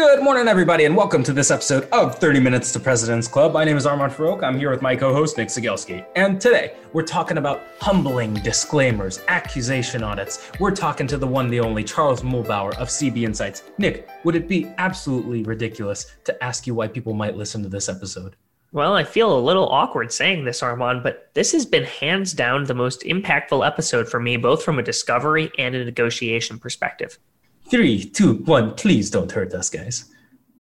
Good morning, everybody, and welcome to this episode of 30 Minutes to President's Club. My name is Armand Farrokh. I'm here with my co host, Nick Cegelski. And today, we're talking about humbling disclaimers, accusation audits. We're talking to the one, the only Charles Muhlbauer of CB Insights. Nick, would it be absolutely ridiculous to ask you why people might listen to this episode? Well, I feel a little awkward saying this, Armand, but this has been hands down the most impactful episode for me, both from a discovery and a negotiation perspective. Three, two, one. Please don't hurt us, guys.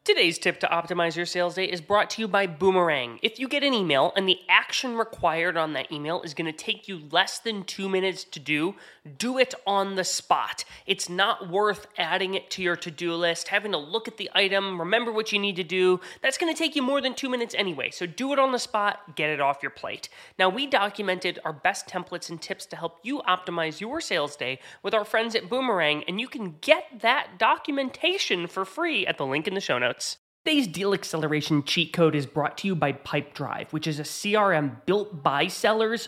Today's tip to optimize your sales day is brought to you by Boomerang. If you get an email and the action required on that email is going to take you less than two minutes to do, do it on the spot. It's not worth adding it to your to do list, having to look at the item, remember what you need to do. That's going to take you more than two minutes anyway, so do it on the spot, get it off your plate. Now, we documented our best templates and tips to help you optimize your sales day with our friends at Boomerang, and you can get that documentation for free at the link in the show notes. Today's deal acceleration cheat code is brought to you by Pipedrive, which is a CRM built by sellers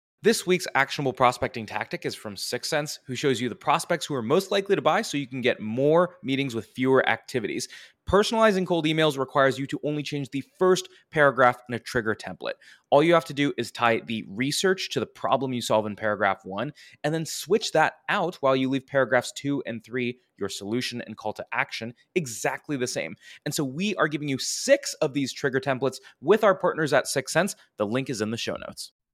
This week's actionable prospecting tactic is from 6sense, who shows you the prospects who are most likely to buy so you can get more meetings with fewer activities. Personalizing cold emails requires you to only change the first paragraph in a trigger template. All you have to do is tie the research to the problem you solve in paragraph one, and then switch that out while you leave paragraphs two and three, your solution and call to action, exactly the same. And so we are giving you six of these trigger templates with our partners at 6sense. The link is in the show notes.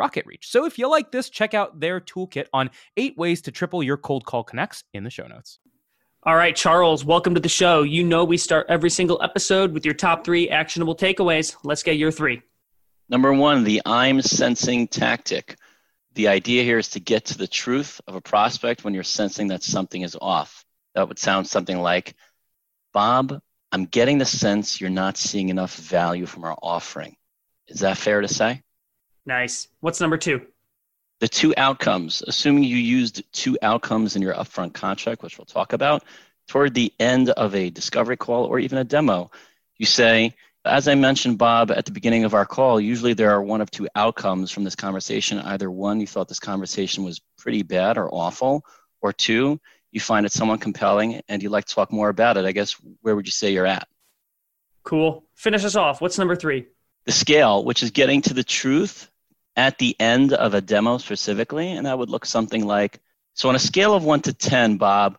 RocketReach. So if you like this, check out their toolkit on eight ways to triple your cold call connects in the show notes. All right, Charles, welcome to the show. You know we start every single episode with your top three actionable takeaways. Let's get your three. Number one, the I'm sensing tactic. The idea here is to get to the truth of a prospect when you're sensing that something is off. That would sound something like, Bob, I'm getting the sense you're not seeing enough value from our offering. Is that fair to say? Nice. What's number two? The two outcomes, assuming you used two outcomes in your upfront contract, which we'll talk about, toward the end of a discovery call or even a demo, you say, as I mentioned, Bob, at the beginning of our call, usually there are one of two outcomes from this conversation. Either one, you thought this conversation was pretty bad or awful, or two, you find it somewhat compelling and you'd like to talk more about it. I guess where would you say you're at? Cool. Finish us off. What's number three? The scale, which is getting to the truth at the end of a demo specifically, and that would look something like so on a scale of one to 10, Bob,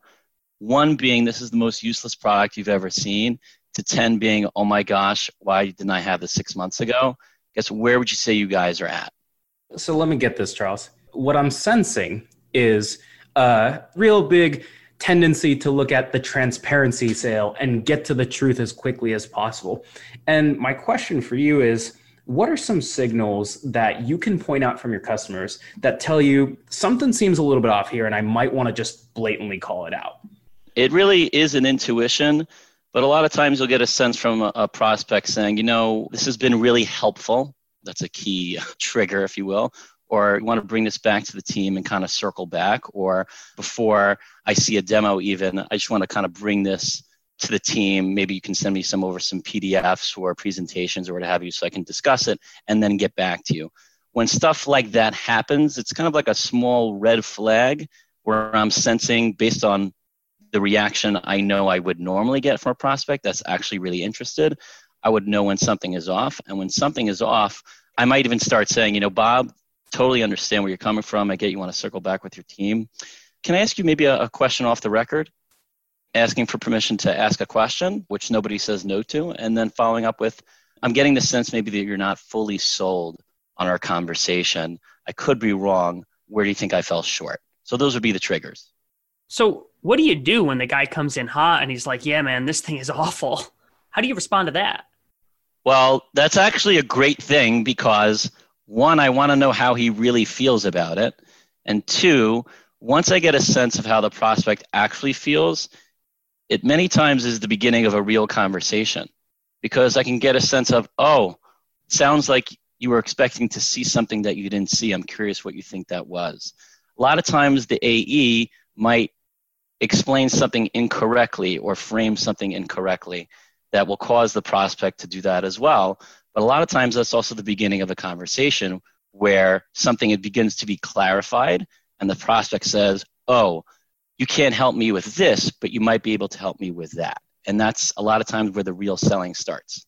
one being this is the most useless product you've ever seen, to 10 being, oh my gosh, why didn't I have this six months ago? Guess where would you say you guys are at? So let me get this, Charles. What I'm sensing is a real big tendency to look at the transparency sale and get to the truth as quickly as possible. And my question for you is what are some signals that you can point out from your customers that tell you something seems a little bit off here and I might want to just blatantly call it out? It really is an intuition, but a lot of times you'll get a sense from a, prospect saying, you know, this has been really helpful. That's a key trigger, if you will or you want to bring this back to the team and kind of circle back or before i see a demo even i just want to kind of bring this to the team maybe you can send me some over some pdfs or presentations or what have you so i can discuss it and then get back to you when stuff like that happens it's kind of like a small red flag where i'm sensing based on the reaction i know i would normally get from a prospect that's actually really interested i would know when something is off and when something is off I might even start saying, you know, Bob, totally understand where you're coming from. I get you want to circle back with your team. Can I ask you maybe a, a question off the record? Asking for permission to ask a question, which nobody says no to, and then following up with, I'm getting the sense maybe that you're not fully sold on our conversation. I could be wrong. Where do you think I fell short? So those would be the triggers. So, what do you do when the guy comes in hot and he's like, Yeah, man, this thing is awful? How do you respond to that? Well, that's actually a great thing because one, I want to know how he really feels about it. And two, once I get a sense of how the prospect actually feels, it many times is the beginning of a real conversation because I can get a sense of, oh, sounds like you were expecting to see something that you didn't see. I'm curious what you think that was. A lot of times the AE might explain something incorrectly or frame something incorrectly that will cause the prospect to do that as well. But a lot of times that's also the beginning of a conversation where something begins to be clarified and the prospect says, Oh, you can't help me with this, but you might be able to help me with that. And that's a lot of times where the real selling starts.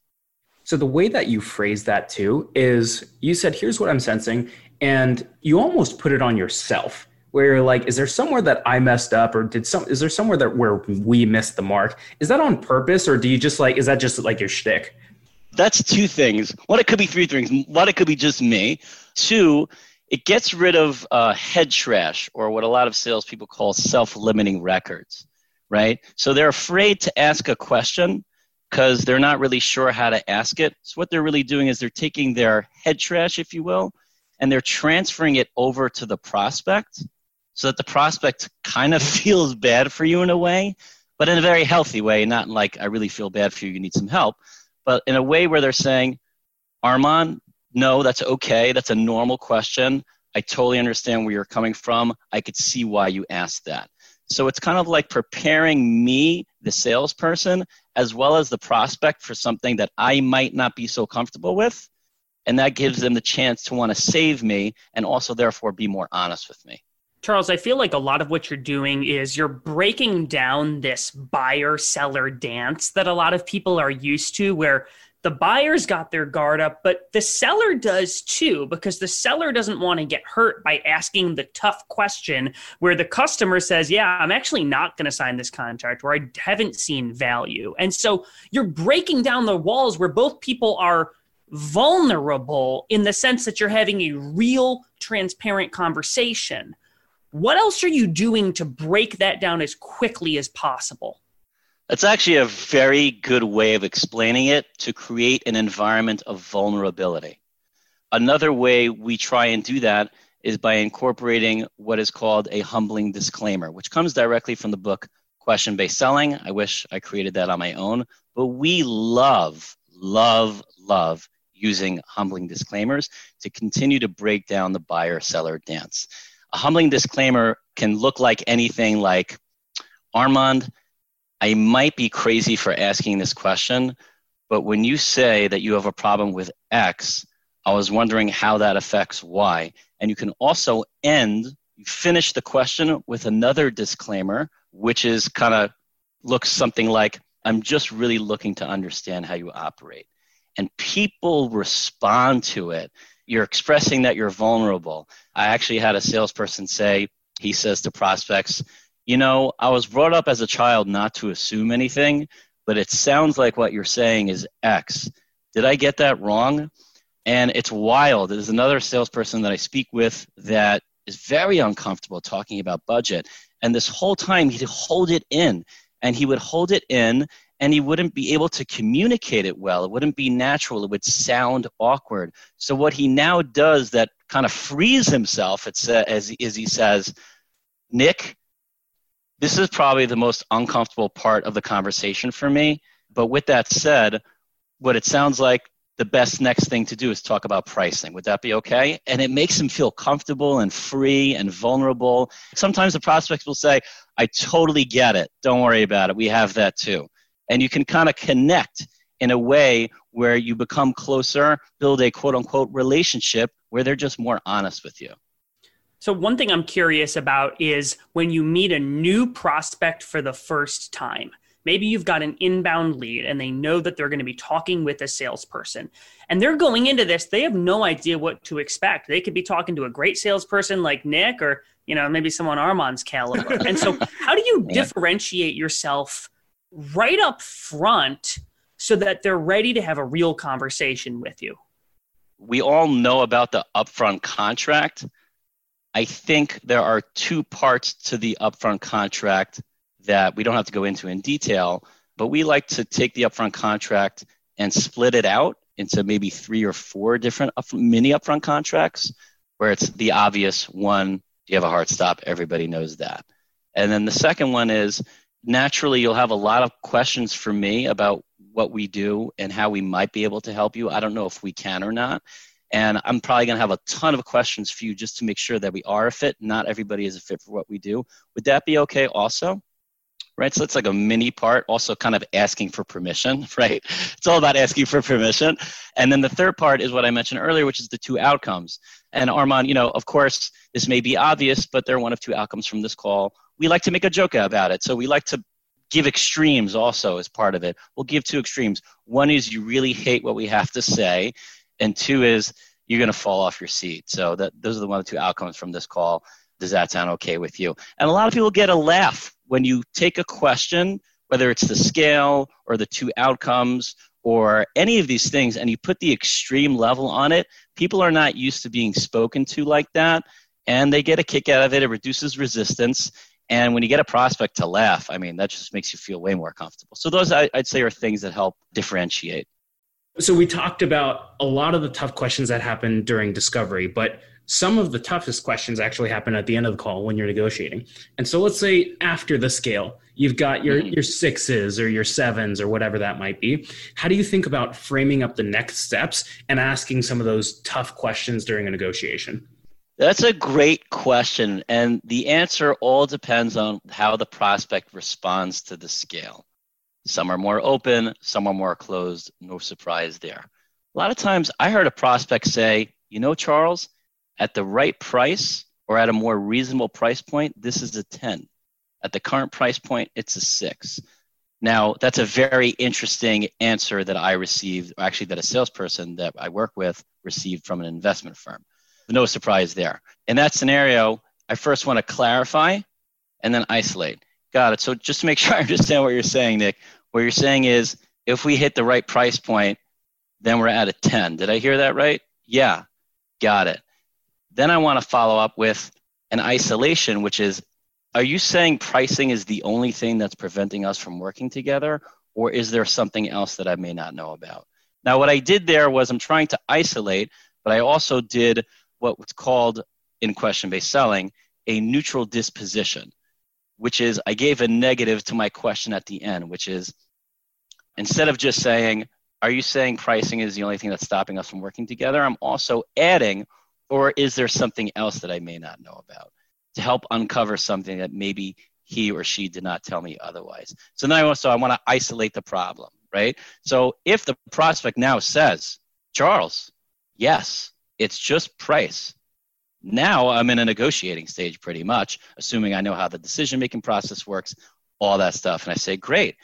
So the way that you phrase that too is you said, here's what I'm sensing, and you almost put it on yourself where you're like, is there somewhere that I messed up or did some, is there somewhere that where we missed the mark? Is that on purpose or do you just like, is that just like your shtick? that's two things. One, it could be three things. One, it could be just me. Two, it gets rid of uh, head trash or what a lot of salespeople call self-limiting records, right? So they're afraid to ask a question because they're not really sure how to ask it. So what they're really doing is they're taking their head trash, if you will, and they're transferring it over to the prospect so that the prospect kind of feels bad for you in a way, but in a very healthy way, not like I really feel bad for you, you need some help but in a way where they're saying, Armand, no, that's okay. That's a normal question. I totally understand where you're coming from. I could see why you asked that. So it's kind of like preparing me, the salesperson, as well as the prospect for something that I might not be so comfortable with. And that gives them the chance to want to save me and also, therefore, be more honest with me. Charles, I feel like a lot of what you're doing is you're breaking down this buyer seller dance that a lot of people are used to, where the buyer's got their guard up, but the seller does too, because the seller doesn't want to get hurt by asking the tough question where the customer says, Yeah, I'm actually not going to sign this contract, or I haven't seen value. And so you're breaking down the walls where both people are vulnerable in the sense that you're having a real, transparent conversation what else are you doing to break that down as quickly as possible? That's actually a very good way of explaining it to create an environment of vulnerability. Another way we try and do that is by incorporating what is called a humbling disclaimer, which comes directly from the book Question Based Selling. I wish I created that on my own, but we love, love, love using humbling disclaimers to continue to break down the buyer seller dance a humbling disclaimer can look like anything like Armand, I might be crazy for asking this question, but when you say that you have a problem with X, I was wondering how that affects Y. And you can also end, finish the question with another disclaimer, which is kind of looks something like, I'm just really looking to understand how you operate. And people respond to it you're expressing that you're vulnerable. I actually had a salesperson say, he says to prospects, you know, I was brought up as a child not to assume anything, but it sounds like what you're saying is X. Did I get that wrong? And it's wild. There's another salesperson that I speak with that is very uncomfortable talking about budget. And this whole time, he'd hold it in and he would hold it in and he wouldn't be able to communicate it well. It wouldn't be natural. It would sound awkward. So, what he now does that kind of frees himself, it's, uh, as, as he says, Nick, this is probably the most uncomfortable part of the conversation for me. But with that said, what it sounds like the best next thing to do is talk about pricing. Would that be okay? And it makes them feel comfortable and free and vulnerable. Sometimes the prospects will say, I totally get it. Don't worry about it. We have that too. And you can kind of connect in a way where you become closer, build a quote unquote relationship where they're just more honest with you. So, one thing I'm curious about is when you meet a new prospect for the first time. Maybe you've got an inbound lead and they know that they're going to be talking with a salesperson. And they're going into this, they have no idea what to expect. They could be talking to a great salesperson like Nick or, you know, maybe someone Armand's caliber. and so, how do you differentiate yourself right up front so that they're ready to have a real conversation with you? We all know about the upfront contract I think there are two parts to the upfront contract that we don't have to go into in detail, but we like to take the upfront contract and split it out into maybe three or four different up, mini upfront contracts where it's the obvious one you have a hard stop? Everybody knows that. And then the second one is naturally you'll have a lot of questions for me about what we do and how we might be able to help you. I don't know if we can or not and I'm probably going to have a ton of questions for you just to make sure that we are a fit. Not everybody is a fit for what we do. Would that be okay also? Right. So it's like a mini part, also kind of asking for permission, right? It's all about asking for permission. And then the third part is what I mentioned earlier, which is the two outcomes. And Armand, you know, of course, this may be obvious, but they're one of two outcomes from this call. We like to make a joke about it. So we like to give extremes also as part of it. We'll give two extremes. One is you really hate what we have to say, and two is you're going to fall off your seat. So that those are the one the two outcomes from this call. Does that sound okay with you? And a lot of people get a laugh when you take a question, whether it's the scale or the two outcomes or any of these things, and you put the extreme level on it. People are not used to being spoken to like that, and they get a kick out of it. It reduces resistance. And when you get a prospect to laugh, I mean, that just makes you feel way more comfortable. So, those I'd say are things that help differentiate. So we talked about a lot of the tough questions that happen during discovery, but some of the toughest questions actually happen at the end of the call when you're negotiating. And so let's say after the scale, you've got your mm-hmm. your sixes or your sevens or whatever that might be. How do you think about framing up the next steps and asking some of those tough questions during a negotiation? That's a great question. And the answer all depends on how the prospect responds to the scale. Some are more open, some are more closed. No surprise there. A lot of times I heard a prospect say, you know, Charles, at the right price or at a more reasonable price point, this is a 10. At the current price point, it's a six. Now, that's a very interesting answer that I received, actually, that a salesperson that I work with received from an investment firm. No surprise there. In that scenario, I first want to clarify and then isolate. Got it. So just to make sure I understand what you're saying, Nick, what you're saying is if we hit the right price point, then we're at a 10. Did I hear that right? Yeah, got it. Then I want to follow up with an isolation, which is are you saying pricing is the only thing that's preventing us from working together, or is there something else that I may not know about? Now, what I did there was I'm trying to isolate, but I also did what's called in question based selling a neutral disposition which is I gave a negative to my question at the end, which is instead of just saying, Are you saying pricing is the only thing that's stopping us from working together? I'm also adding, Or is there something else that I may not know about to help uncover something that maybe he or she did not tell me otherwise? So then I also I want to isolate the problem, right? So if the prospect now says, Charles, yes, it's just price now I'm in a negotiating stage pretty much, assuming I know how the decision making process works, all that stuff. And I say, great.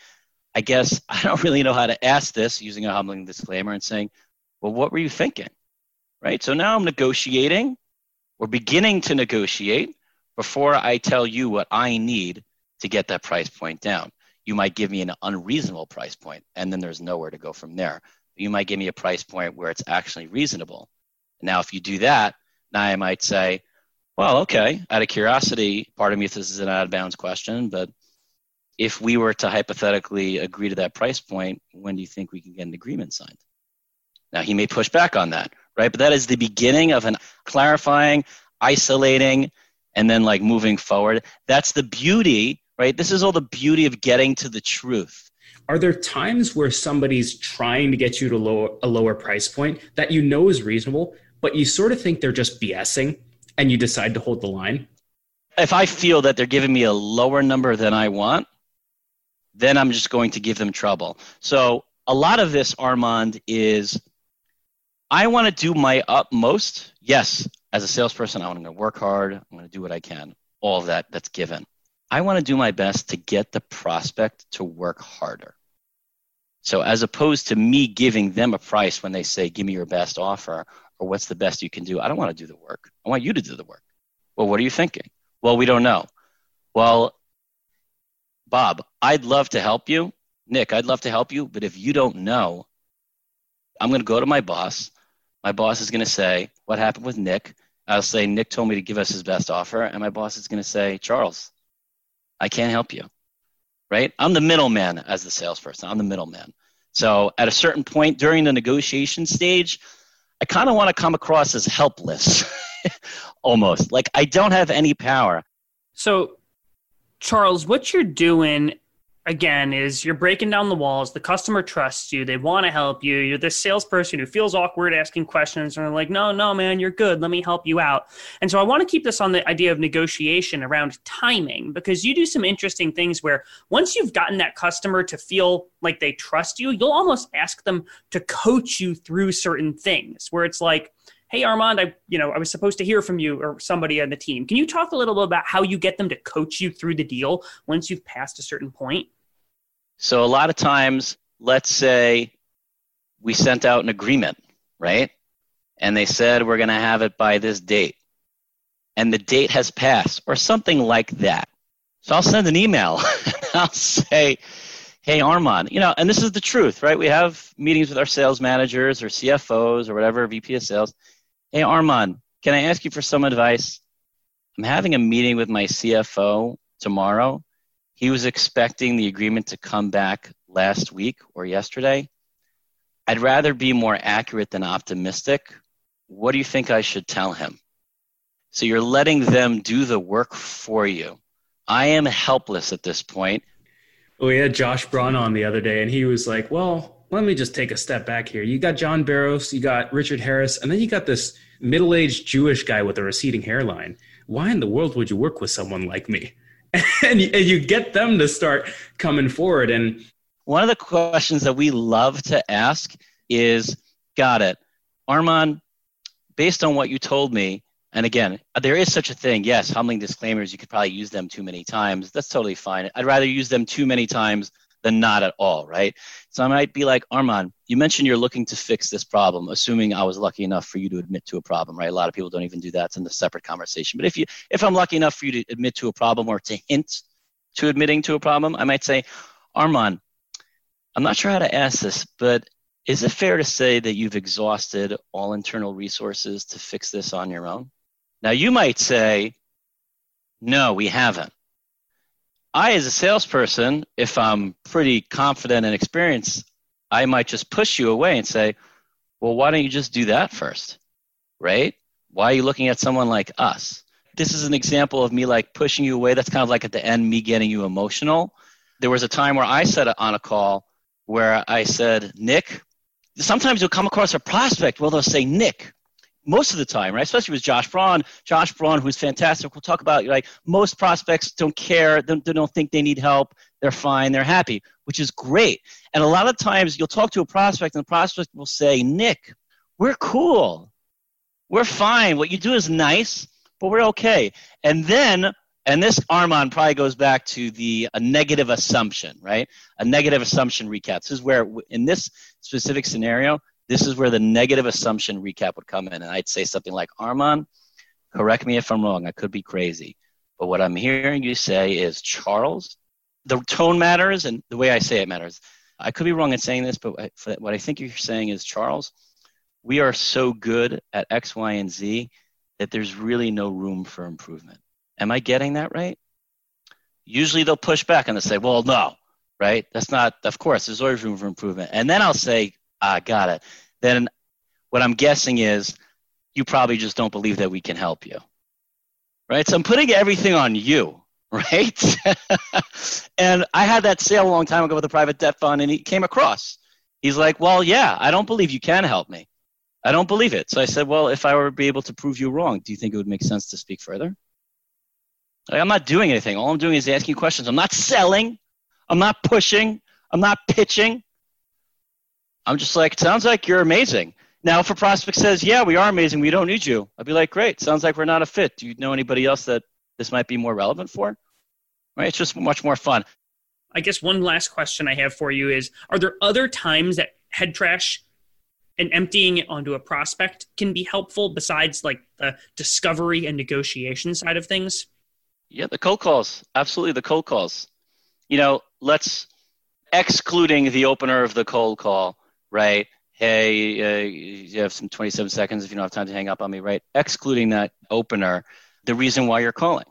I guess I don't really know how to ask this using a humbling disclaimer and saying, well, what were you thinking? Right? So now I'm negotiating. We're beginning to negotiate before I tell you what I need to get that price point down. You might give me an unreasonable price point, and then there's nowhere to go from there. You might give me a price point where it's actually reasonable. Now, if you do that, now I might say, Well, okay. Out of curiosity, part of me, this is an out of bounds question, but if we were to hypothetically agree to that price point, when do you think we can get an agreement signed? Now, he may push back on that, right? But that is the beginning of an clarifying, isolating, and then like moving forward. That's the beauty, right? This is all the beauty of getting to the truth. Are there times where somebody's trying to get you to lower, a lower price point that you know is reasonable, but you sort of think they're just BSing and you decide to hold the line? If I feel that they're giving me a lower number than I want, then I'm just going to give them trouble. So a lot of this, Armand, is I want to do my utmost. Yes, as a salesperson, I'm going to work hard. I'm going to do what I can. All of that, that's given. I want to do my best to get the prospect to work harder. So as opposed to me giving them a price when they say, give me your best offer or what's the best you can do, I don't want to do the work. I want you to do the work. Well, what are you thinking? Well, we don't know. Well, Bob, I'd love to help you. Nick, I'd love to help you, but if you don't know, I'm going to go to my boss. My boss is going to say, What happened with Nick? I'll say, Nick told me to give us his best offer. And my boss is going to say, Charles, I can't help you. Right? I'm the middleman as the salesperson. I'm the middleman. So at a certain point during the negotiation stage, I kind of want to come across as helpless, almost like I don't have any power. So, Charles, what you're doing again is you're breaking down the walls the customer trusts you they want to help you you're this salesperson who feels awkward asking questions and they're like no no man you're good let me help you out. And so i want to keep this on the idea of negotiation around timing because you do some interesting things where once you've gotten that customer to feel like they trust you you'll almost ask them to coach you through certain things where it's like hey armand i you know i was supposed to hear from you or somebody on the team. Can you talk a little bit about how you get them to coach you through the deal once you've passed a certain point so a lot of times, let's say we sent out an agreement, right? And they said we're going to have it by this date. And the date has passed or something like that. So I'll send an email I'll say, hey, Armand, you know, and this is the truth, right? We have meetings with our sales managers or CFOs or whatever, VP of sales. Hey, Armand, can I ask you for some advice? I'm having a meeting with my CFO tomorrow he was expecting the agreement to come back last week or yesterday. I'd rather be more accurate than optimistic. What do you think I should tell him? So you're letting them do the work for you. I am helpless at this point. Oh, we had Josh Braun on the other day, and he was like, Well, let me just take a step back here. You got John Barrows, you got Richard Harris, and then you got this middle aged Jewish guy with a receding hairline. Why in the world would you work with someone like me? and, you, and you get them to start coming forward. And one of the questions that we love to ask is, got it, Armand, based on what you told me, and again, there is such a thing. Yes, humbling disclaimers, you could probably use them too many times. That's totally fine. I'd rather use them too many times than not at all, right? So I might be like, Armand, you mentioned you're looking to fix this problem, assuming I was lucky enough for you to admit to a problem, right? A lot of people don't even do that. It's in the separate conversation. But if you if I'm lucky enough for you to admit to a problem or to hint to admitting to a problem, I might say, Armand, I'm not sure how to ask this, but is it fair to say that you've exhausted all internal resources to fix this on your own? Now you might say, no, we haven't. I, as a salesperson, if I'm pretty confident and experienced, I might just push you away and say, well, why don't you just do that first? Right? Why are you looking at someone like us? This is an example of me like pushing you away. That's kind of like at the end, me getting you emotional. There was a time where I said on a call where I said, Nick, sometimes you'll come across a prospect where they'll say, Nick, most of the time, right? Especially with Josh Braun. Josh Braun, who's fantastic. We'll talk about like most prospects don't care, they, they don't think they need help. They're fine, they're happy, which is great. And a lot of times you'll talk to a prospect and the prospect will say, Nick, we're cool. We're fine. What you do is nice, but we're okay. And then and this Armand probably goes back to the a negative assumption, right? A negative assumption recap. This is where, in this specific scenario, this is where the negative assumption recap would come in. And I'd say something like, Armand, correct me if I'm wrong. I could be crazy. But what I'm hearing you say is, Charles, the tone matters and the way I say it matters. I could be wrong in saying this, but what I think you're saying is, Charles, we are so good at X, Y, and Z that there's really no room for improvement. Am I getting that right? Usually they'll push back and they'll say, well, no, right? That's not, of course, there's always room for improvement. And then I'll say, ah, got it. Then what I'm guessing is you probably just don't believe that we can help you, right? So I'm putting everything on you, right? and I had that sale a long time ago with a private debt fund, and he came across. He's like, well, yeah, I don't believe you can help me. I don't believe it. So I said, well, if I were to be able to prove you wrong, do you think it would make sense to speak further? Like, I'm not doing anything. All I'm doing is asking questions. I'm not selling. I'm not pushing. I'm not pitching. I'm just like, it sounds like you're amazing. Now, if a prospect says, yeah, we are amazing, we don't need you, I'd be like, great, sounds like we're not a fit. Do you know anybody else that this might be more relevant for? Right? It's just much more fun. I guess one last question I have for you is Are there other times that head trash and emptying it onto a prospect can be helpful besides like the discovery and negotiation side of things? Yeah, the cold calls. Absolutely, the cold calls. You know, let's excluding the opener of the cold call, right? Hey, uh, you have some 27 seconds if you don't have time to hang up on me, right? Excluding that opener, the reason why you're calling,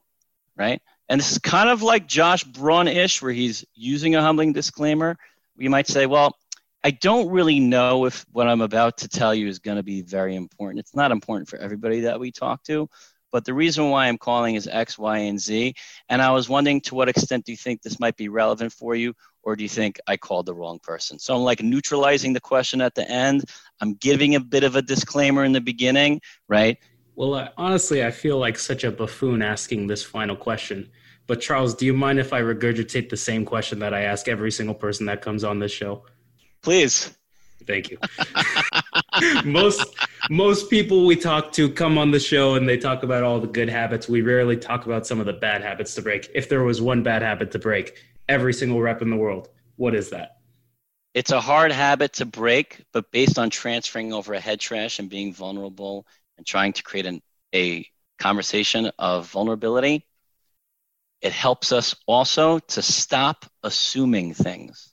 right? And this is kind of like Josh Braun ish, where he's using a humbling disclaimer. You might say, well, I don't really know if what I'm about to tell you is going to be very important. It's not important for everybody that we talk to, but the reason why I'm calling is X, Y, and Z. And I was wondering to what extent do you think this might be relevant for you, or do you think I called the wrong person? So I'm like neutralizing the question at the end. I'm giving a bit of a disclaimer in the beginning, right? Well, honestly, I feel like such a buffoon asking this final question. But Charles, do you mind if I regurgitate the same question that I ask every single person that comes on this show? Please. Thank you. most most people we talk to come on the show and they talk about all the good habits. We rarely talk about some of the bad habits to break. If there was one bad habit to break, every single rep in the world, what is that? It's a hard habit to break, but based on transferring over a head trash and being vulnerable and trying to create an, a conversation of vulnerability, it helps us also to stop assuming things.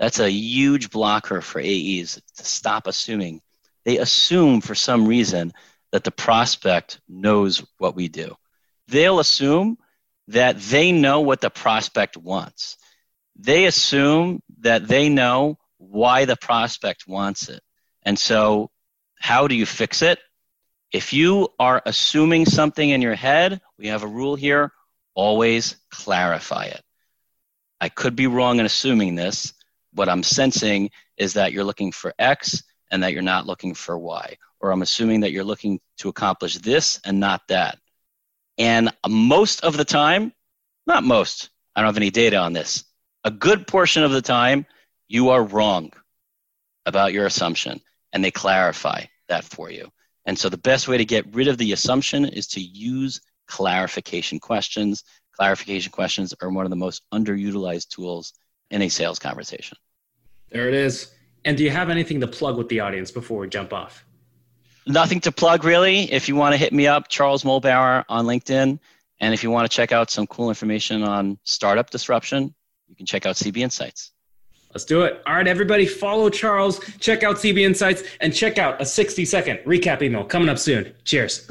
That's a huge blocker for AEs to stop assuming. They assume for some reason that the prospect knows what we do. They'll assume that they know what the prospect wants. They assume that they know why the prospect wants it. And so, how do you fix it? If you are assuming something in your head, we have a rule here always clarify it. I could be wrong in assuming this what I'm sensing is that you're looking for X and that you're not looking for Y. Or I'm assuming that you're looking to accomplish this and not that. And most of the time, not most, I don't have any data on this, a good portion of the time, you are wrong about your assumption and they clarify that for you. And so the best way to get rid of the assumption is to use clarification questions. Clarification questions are one of the most underutilized tools in a sales conversation. There it is. And do you have anything to plug with the audience before we jump off? Nothing to plug really. If you want to hit me up, Charles Muhlbauer on LinkedIn. And if you want to check out some cool information on startup disruption, you can check out CB Insights. Let's do it. All right, everybody, follow Charles, check out CB Insights, and check out a 60 second recap email coming up soon. Cheers.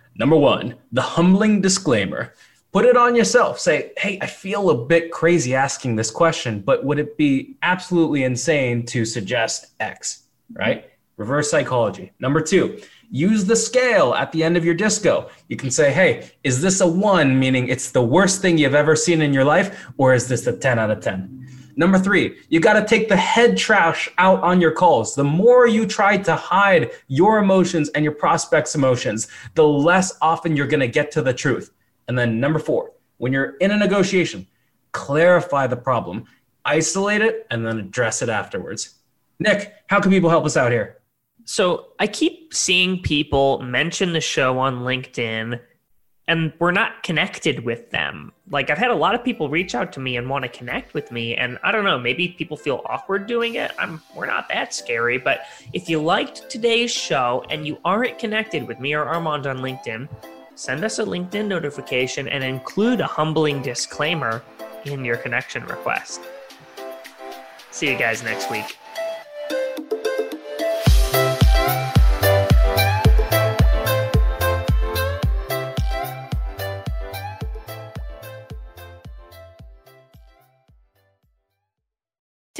Number one, the humbling disclaimer. Put it on yourself. Say, hey, I feel a bit crazy asking this question, but would it be absolutely insane to suggest X, right? Reverse psychology. Number two, use the scale at the end of your disco. You can say, hey, is this a one, meaning it's the worst thing you've ever seen in your life, or is this a 10 out of 10? Number three, you got to take the head trash out on your calls. The more you try to hide your emotions and your prospects' emotions, the less often you're going to get to the truth. And then number four, when you're in a negotiation, clarify the problem, isolate it, and then address it afterwards. Nick, how can people help us out here? So I keep seeing people mention the show on LinkedIn and we're not connected with them. Like I've had a lot of people reach out to me and want to connect with me, and I don't know, maybe people feel awkward doing it. I'm we're not that scary, but if you liked today's show and you aren't connected with me or Armand on LinkedIn, send us a LinkedIn notification and include a humbling disclaimer in your connection request. See you guys next week.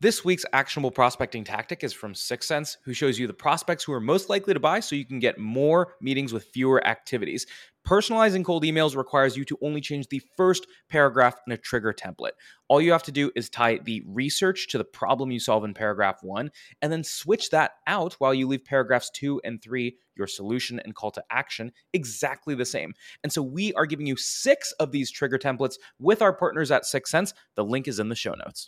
This week's actionable prospecting tactic is from 6sense, who shows you the prospects who are most likely to buy so you can get more meetings with fewer activities. Personalizing cold emails requires you to only change the first paragraph in a trigger template. All you have to do is tie the research to the problem you solve in paragraph one, and then switch that out while you leave paragraphs two and three, your solution and call to action, exactly the same. And so we are giving you six of these trigger templates with our partners at 6sense. The link is in the show notes.